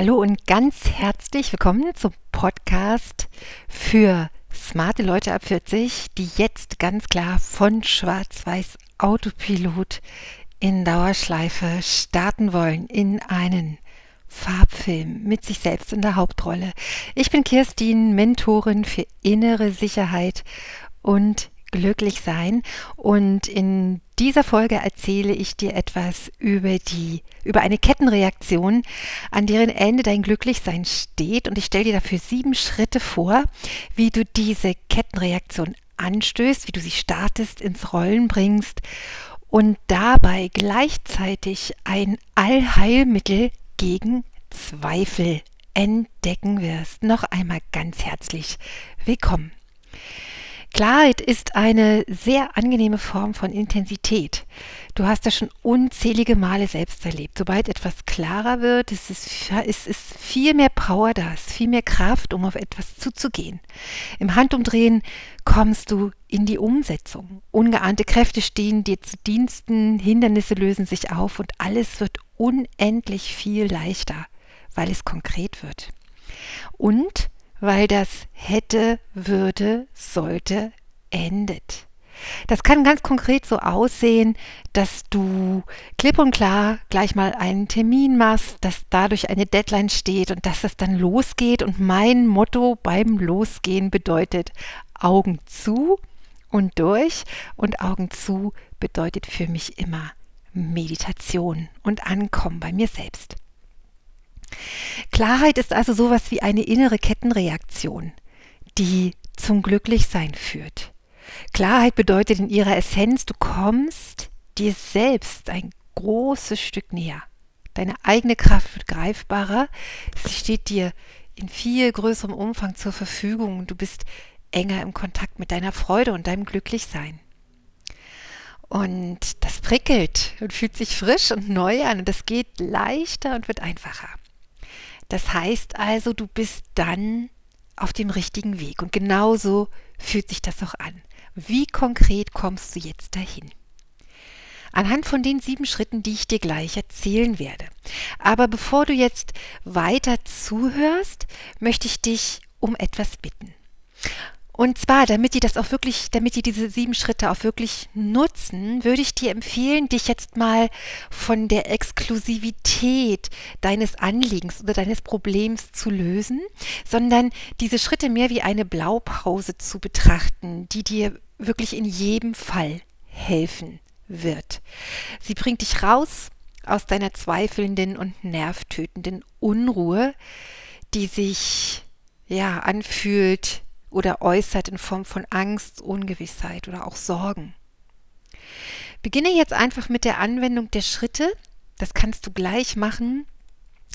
Hallo und ganz herzlich willkommen zum Podcast für smarte Leute ab 40, die jetzt ganz klar von Schwarz-Weiß Autopilot in Dauerschleife starten wollen in einen Farbfilm mit sich selbst in der Hauptrolle. Ich bin Kirstin, Mentorin für innere Sicherheit und glücklich sein und in dieser Folge erzähle ich dir etwas über die über eine Kettenreaktion, an deren Ende dein Glücklichsein steht und ich stelle dir dafür sieben Schritte vor, wie du diese Kettenreaktion anstößt, wie du sie startest, ins Rollen bringst und dabei gleichzeitig ein Allheilmittel gegen Zweifel entdecken wirst. Noch einmal ganz herzlich willkommen. Klarheit ist eine sehr angenehme Form von Intensität. Du hast das schon unzählige Male selbst erlebt. Sobald etwas klarer wird, ist es, ist, ist viel mehr Power da, ist viel mehr Kraft, um auf etwas zuzugehen. Im Handumdrehen kommst du in die Umsetzung. Ungeahnte Kräfte stehen dir zu Diensten, Hindernisse lösen sich auf und alles wird unendlich viel leichter, weil es konkret wird. Und weil das hätte, würde, sollte endet. Das kann ganz konkret so aussehen, dass du klipp und klar gleich mal einen Termin machst, dass dadurch eine Deadline steht und dass es dann losgeht. Und mein Motto beim Losgehen bedeutet Augen zu und durch. Und Augen zu bedeutet für mich immer Meditation und Ankommen bei mir selbst. Klarheit ist also sowas wie eine innere Kettenreaktion, die zum Glücklichsein führt. Klarheit bedeutet in ihrer Essenz, du kommst dir selbst ein großes Stück näher. Deine eigene Kraft wird greifbarer, sie steht dir in viel größerem Umfang zur Verfügung und du bist enger im Kontakt mit deiner Freude und deinem Glücklichsein. Und das prickelt und fühlt sich frisch und neu an und das geht leichter und wird einfacher. Das heißt also, du bist dann auf dem richtigen Weg. Und genauso fühlt sich das auch an. Wie konkret kommst du jetzt dahin? Anhand von den sieben Schritten, die ich dir gleich erzählen werde. Aber bevor du jetzt weiter zuhörst, möchte ich dich um etwas bitten. Und zwar, damit die das auch wirklich, damit die diese sieben Schritte auch wirklich nutzen, würde ich dir empfehlen, dich jetzt mal von der Exklusivität deines Anliegens oder deines Problems zu lösen, sondern diese Schritte mehr wie eine Blaupause zu betrachten, die dir wirklich in jedem Fall helfen wird. Sie bringt dich raus aus deiner zweifelnden und nervtötenden Unruhe, die sich ja anfühlt oder äußert in Form von Angst, Ungewissheit oder auch Sorgen. Beginne jetzt einfach mit der Anwendung der Schritte. Das kannst du gleich machen,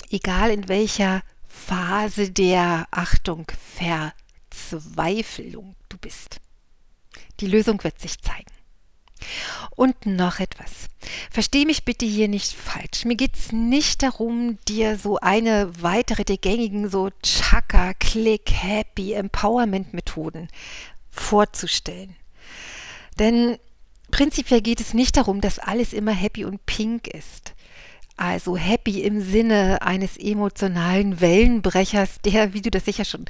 egal in welcher Phase der Achtung, Verzweiflung du bist. Die Lösung wird sich zeigen. Und noch etwas. Versteh mich bitte hier nicht falsch. Mir geht es nicht darum, dir so eine weitere der gängigen so Chaka, Click, Happy, Empowerment-Methoden vorzustellen. Denn prinzipiell geht es nicht darum, dass alles immer happy und pink ist. Also happy im Sinne eines emotionalen Wellenbrechers, der, wie du das sicher schon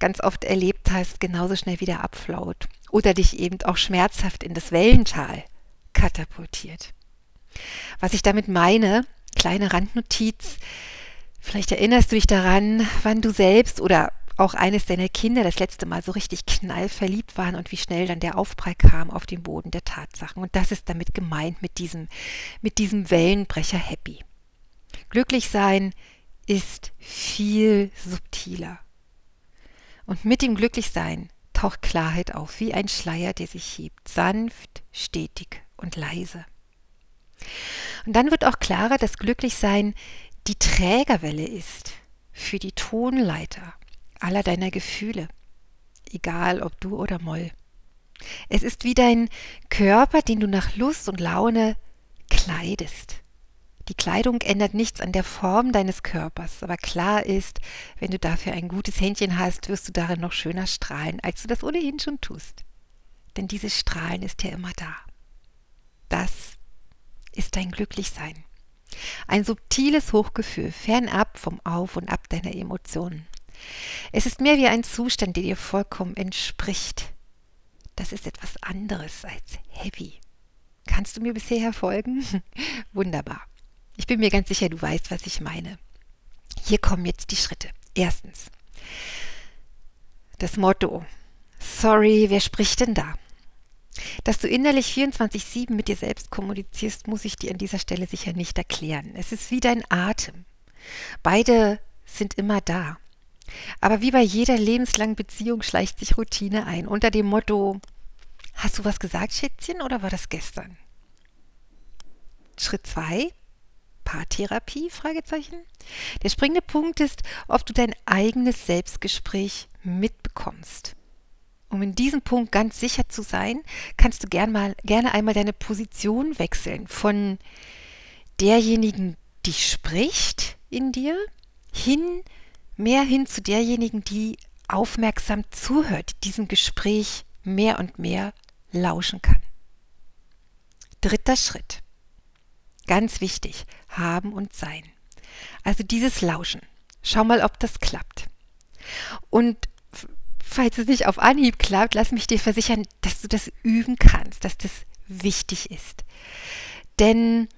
ganz oft erlebt hast, genauso schnell wieder abflaut oder dich eben auch schmerzhaft in das Wellental katapultiert. Was ich damit meine, kleine Randnotiz, vielleicht erinnerst du dich daran, wann du selbst oder auch eines deiner Kinder das letzte Mal so richtig knallverliebt waren und wie schnell dann der Aufprall kam auf den Boden der Tatsachen. Und das ist damit gemeint mit diesem, mit diesem Wellenbrecher Happy. Glücklich sein ist viel subtiler. Und mit dem Glücklichsein taucht Klarheit auf, wie ein Schleier, der sich hebt, sanft, stetig und leise. Und dann wird auch klarer, dass Glücklichsein die Trägerwelle ist für die Tonleiter aller deiner Gefühle, egal ob du oder Moll. Es ist wie dein Körper, den du nach Lust und Laune kleidest. Die Kleidung ändert nichts an der Form deines Körpers, aber klar ist, wenn du dafür ein gutes Händchen hast, wirst du darin noch schöner strahlen, als du das ohnehin schon tust. Denn dieses Strahlen ist ja immer da. Das ist dein Glücklichsein. Ein subtiles Hochgefühl, fernab vom Auf und Ab deiner Emotionen. Es ist mehr wie ein Zustand, der dir vollkommen entspricht. Das ist etwas anderes als happy. Kannst du mir bisher folgen? Wunderbar. Ich bin mir ganz sicher, du weißt, was ich meine. Hier kommen jetzt die Schritte. Erstens, das Motto. Sorry, wer spricht denn da? Dass du innerlich 24-7 mit dir selbst kommunizierst, muss ich dir an dieser Stelle sicher nicht erklären. Es ist wie dein Atem. Beide sind immer da. Aber wie bei jeder lebenslangen Beziehung schleicht sich Routine ein. Unter dem Motto, hast du was gesagt, Schätzchen, oder war das gestern? Schritt 2, Paartherapie? Der springende Punkt ist, ob du dein eigenes Selbstgespräch mitbekommst. Um in diesem Punkt ganz sicher zu sein, kannst du gern mal, gerne einmal deine Position wechseln von derjenigen, die spricht in dir, hin, mehr hin zu derjenigen, die aufmerksam zuhört, diesem Gespräch mehr und mehr lauschen kann. Dritter Schritt. Ganz wichtig, haben und sein. Also dieses Lauschen. Schau mal, ob das klappt. Und falls es nicht auf Anhieb klappt, lass mich dir versichern, dass du das üben kannst, dass das wichtig ist. Denn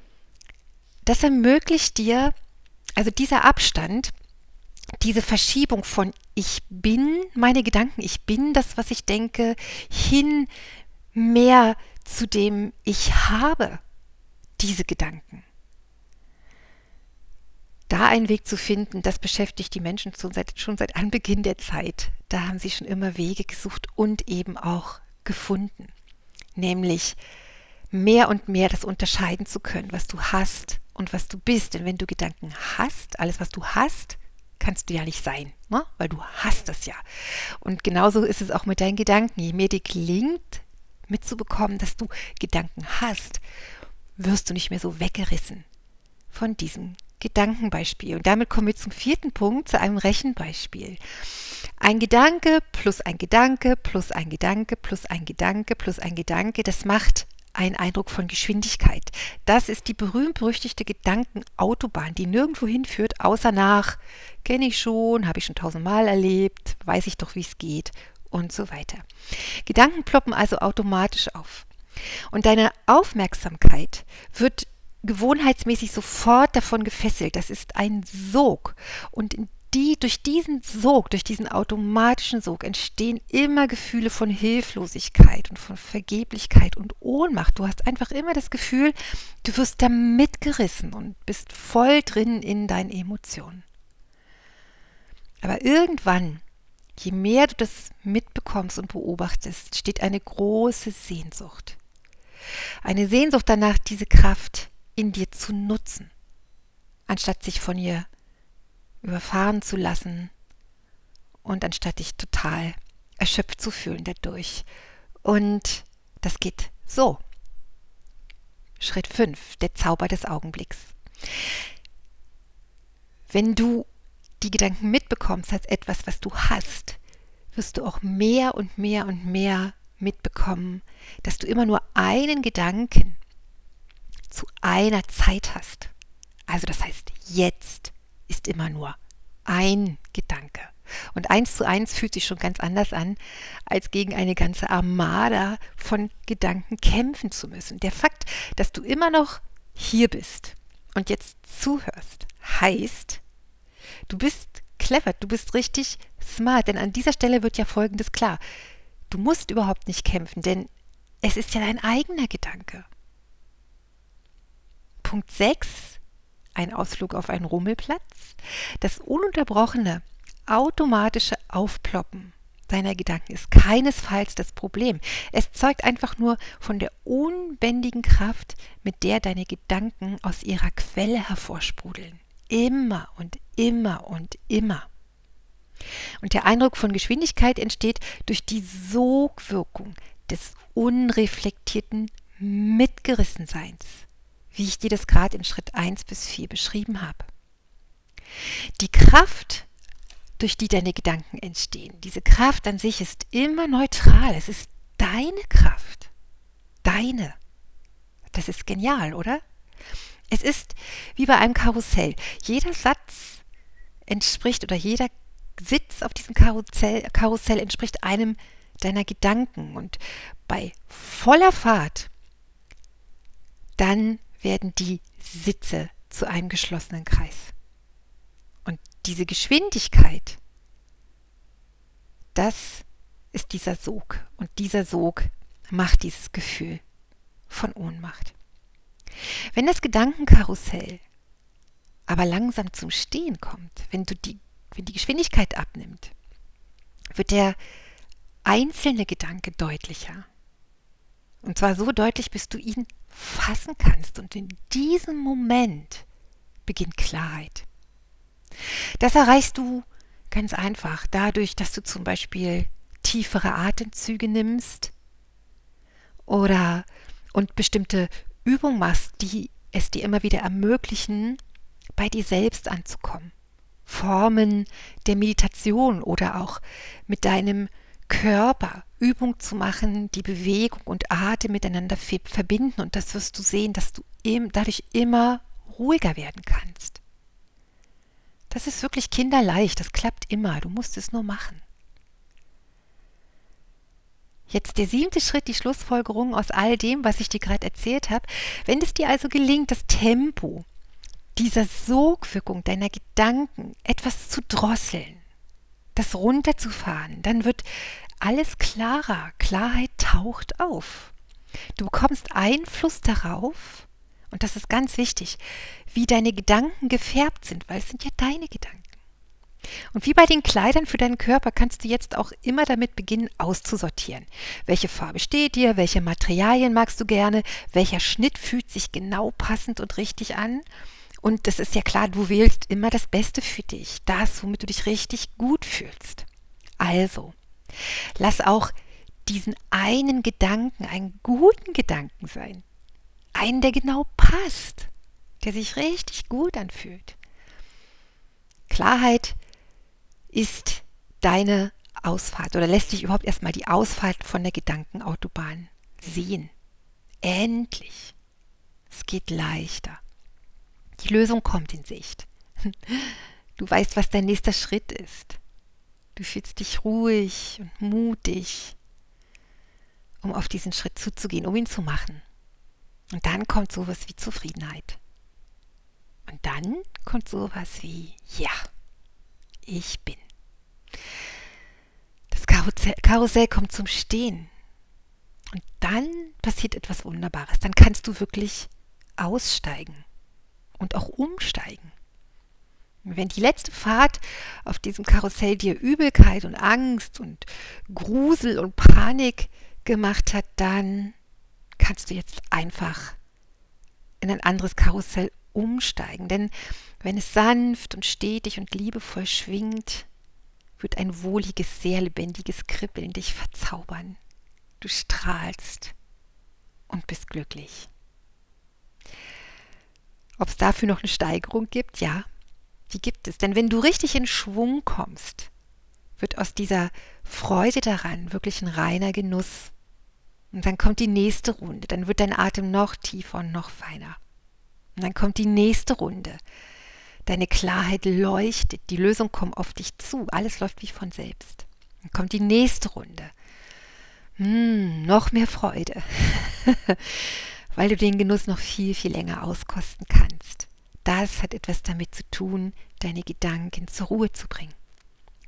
das ermöglicht dir, also dieser Abstand, diese Verschiebung von ich bin meine Gedanken, ich bin das, was ich denke, hin mehr zu dem ich habe diese Gedanken. Da einen Weg zu finden, das beschäftigt die Menschen schon seit, schon seit Anbeginn der Zeit. Da haben sie schon immer Wege gesucht und eben auch gefunden. Nämlich mehr und mehr das unterscheiden zu können, was du hast und was du bist. Denn wenn du Gedanken hast, alles, was du hast, kannst du ja nicht sein, ne? weil du hast es ja. Und genauso ist es auch mit deinen Gedanken. Je mehr dir gelingt, mitzubekommen, dass du Gedanken hast, wirst du nicht mehr so weggerissen von diesem Gedankenbeispiel. Und damit kommen wir zum vierten Punkt, zu einem Rechenbeispiel. Ein Gedanke plus ein Gedanke plus ein Gedanke plus ein Gedanke plus ein Gedanke, das macht einen Eindruck von Geschwindigkeit. Das ist die berühmt-berüchtigte Gedankenautobahn, die nirgendwo hinführt, außer nach, kenne ich schon, habe ich schon tausendmal erlebt, weiß ich doch, wie es geht und so weiter. Gedanken ploppen also automatisch auf. Und deine Aufmerksamkeit wird gewohnheitsmäßig sofort davon gefesselt. Das ist ein Sog. Und die, durch diesen Sog, durch diesen automatischen Sog entstehen immer Gefühle von Hilflosigkeit und von Vergeblichkeit und Ohnmacht. Du hast einfach immer das Gefühl, du wirst da mitgerissen und bist voll drin in deinen Emotionen. Aber irgendwann, je mehr du das mitbekommst und beobachtest, steht eine große Sehnsucht. Eine Sehnsucht danach, diese Kraft in dir zu nutzen, anstatt sich von ihr überfahren zu lassen und anstatt dich total erschöpft zu fühlen dadurch. Und das geht so. Schritt 5, der Zauber des Augenblicks. Wenn du die Gedanken mitbekommst als etwas, was du hast, wirst du auch mehr und mehr und mehr mitbekommen, dass du immer nur einen Gedanken zu einer Zeit hast. Also das heißt, jetzt ist immer nur ein Gedanke. Und eins zu eins fühlt sich schon ganz anders an, als gegen eine ganze Armada von Gedanken kämpfen zu müssen. Der Fakt, dass du immer noch hier bist und jetzt zuhörst, heißt, du bist clever, du bist richtig smart, denn an dieser Stelle wird ja Folgendes klar. Du musst überhaupt nicht kämpfen, denn es ist ja dein eigener Gedanke. Punkt 6, ein Ausflug auf einen Rummelplatz. Das ununterbrochene, automatische Aufploppen deiner Gedanken ist keinesfalls das Problem. Es zeugt einfach nur von der unbändigen Kraft, mit der deine Gedanken aus ihrer Quelle hervorsprudeln. Immer und immer und immer. Und der Eindruck von Geschwindigkeit entsteht durch die Sogwirkung des unreflektierten Mitgerissenseins, wie ich dir das gerade in Schritt 1 bis 4 beschrieben habe. Die Kraft, durch die deine Gedanken entstehen, diese Kraft an sich ist immer neutral. Es ist deine Kraft. Deine. Das ist genial, oder? Es ist wie bei einem Karussell. Jeder Satz entspricht oder jeder Sitz auf diesem Karussell, Karussell entspricht einem deiner Gedanken. Und bei voller Fahrt, dann werden die Sitze zu einem geschlossenen Kreis. Und diese Geschwindigkeit, das ist dieser Sog. Und dieser Sog macht dieses Gefühl von Ohnmacht. Wenn das Gedankenkarussell aber langsam zum Stehen kommt, wenn, du die, wenn die Geschwindigkeit abnimmt, wird der einzelne Gedanke deutlicher. Und zwar so deutlich, bis du ihn fassen kannst. Und in diesem Moment beginnt Klarheit. Das erreichst du ganz einfach dadurch, dass du zum Beispiel tiefere Atemzüge nimmst oder und bestimmte Übungen machst, die es dir immer wieder ermöglichen, bei dir selbst anzukommen. Formen der Meditation oder auch mit deinem Körper Übung zu machen, die Bewegung und Atem miteinander verbinden und das wirst du sehen, dass du dadurch immer ruhiger werden kannst. Das ist wirklich kinderleicht, das klappt immer, du musst es nur machen. Jetzt der siebte Schritt, die Schlussfolgerung aus all dem, was ich dir gerade erzählt habe. Wenn es dir also gelingt, das Tempo dieser Sogwirkung deiner Gedanken etwas zu drosseln, das runterzufahren, dann wird alles klarer. Klarheit taucht auf. Du bekommst Einfluss darauf, und das ist ganz wichtig, wie deine Gedanken gefärbt sind, weil es sind ja deine Gedanken. Und wie bei den Kleidern für deinen Körper kannst du jetzt auch immer damit beginnen auszusortieren. Welche Farbe steht dir, welche Materialien magst du gerne, welcher Schnitt fühlt sich genau passend und richtig an. Und das ist ja klar, du wählst immer das Beste für dich, das, womit du dich richtig gut fühlst. Also, lass auch diesen einen Gedanken einen guten Gedanken sein. Einen, der genau passt, der sich richtig gut anfühlt. Klarheit ist deine Ausfahrt oder lässt sich überhaupt erstmal die Ausfahrt von der Gedankenautobahn sehen. Endlich. Es geht leichter. Die Lösung kommt in Sicht. Du weißt, was dein nächster Schritt ist. Du fühlst dich ruhig und mutig, um auf diesen Schritt zuzugehen, um ihn zu machen. Und dann kommt sowas wie Zufriedenheit. Und dann kommt sowas wie, ja, ich bin. Das Karussell, kommt zum Stehen. Und dann passiert etwas Wunderbares. Dann kannst du wirklich aussteigen und auch umsteigen. Wenn die letzte Fahrt auf diesem Karussell dir Übelkeit und Angst und Grusel und Panik gemacht hat, dann kannst du jetzt einfach in ein anderes Karussell umsteigen. Denn wenn es sanft und stetig und liebevoll schwingt, wird ein wohliges, sehr lebendiges Kribbeln dich verzaubern. Du strahlst und bist glücklich. Ob es dafür noch eine Steigerung gibt? Ja, die gibt es. Denn wenn du richtig in Schwung kommst, wird aus dieser Freude daran wirklich ein reiner Genuss. Und dann kommt die nächste Runde, dann wird dein Atem noch tiefer und noch feiner. Und dann kommt die nächste Runde. Deine Klarheit leuchtet, die Lösung kommt auf dich zu, alles läuft wie von selbst. Dann kommt die nächste Runde. Hm, noch mehr Freude, weil du den Genuss noch viel, viel länger auskosten kannst. Das hat etwas damit zu tun, deine Gedanken zur Ruhe zu bringen.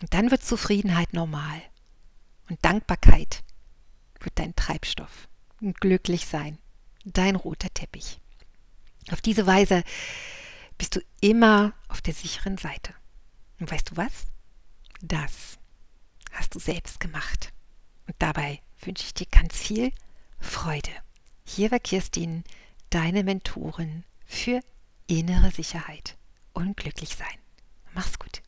Und dann wird Zufriedenheit normal. Und Dankbarkeit wird dein Treibstoff. Und glücklich sein, dein roter Teppich. Auf diese Weise bist du immer auf der sicheren Seite. Und weißt du was? Das hast du selbst gemacht. Und dabei wünsche ich dir ganz viel Freude. Hier war Kirstin, deine Mentorin für innere Sicherheit und glücklich sein. Mach's gut.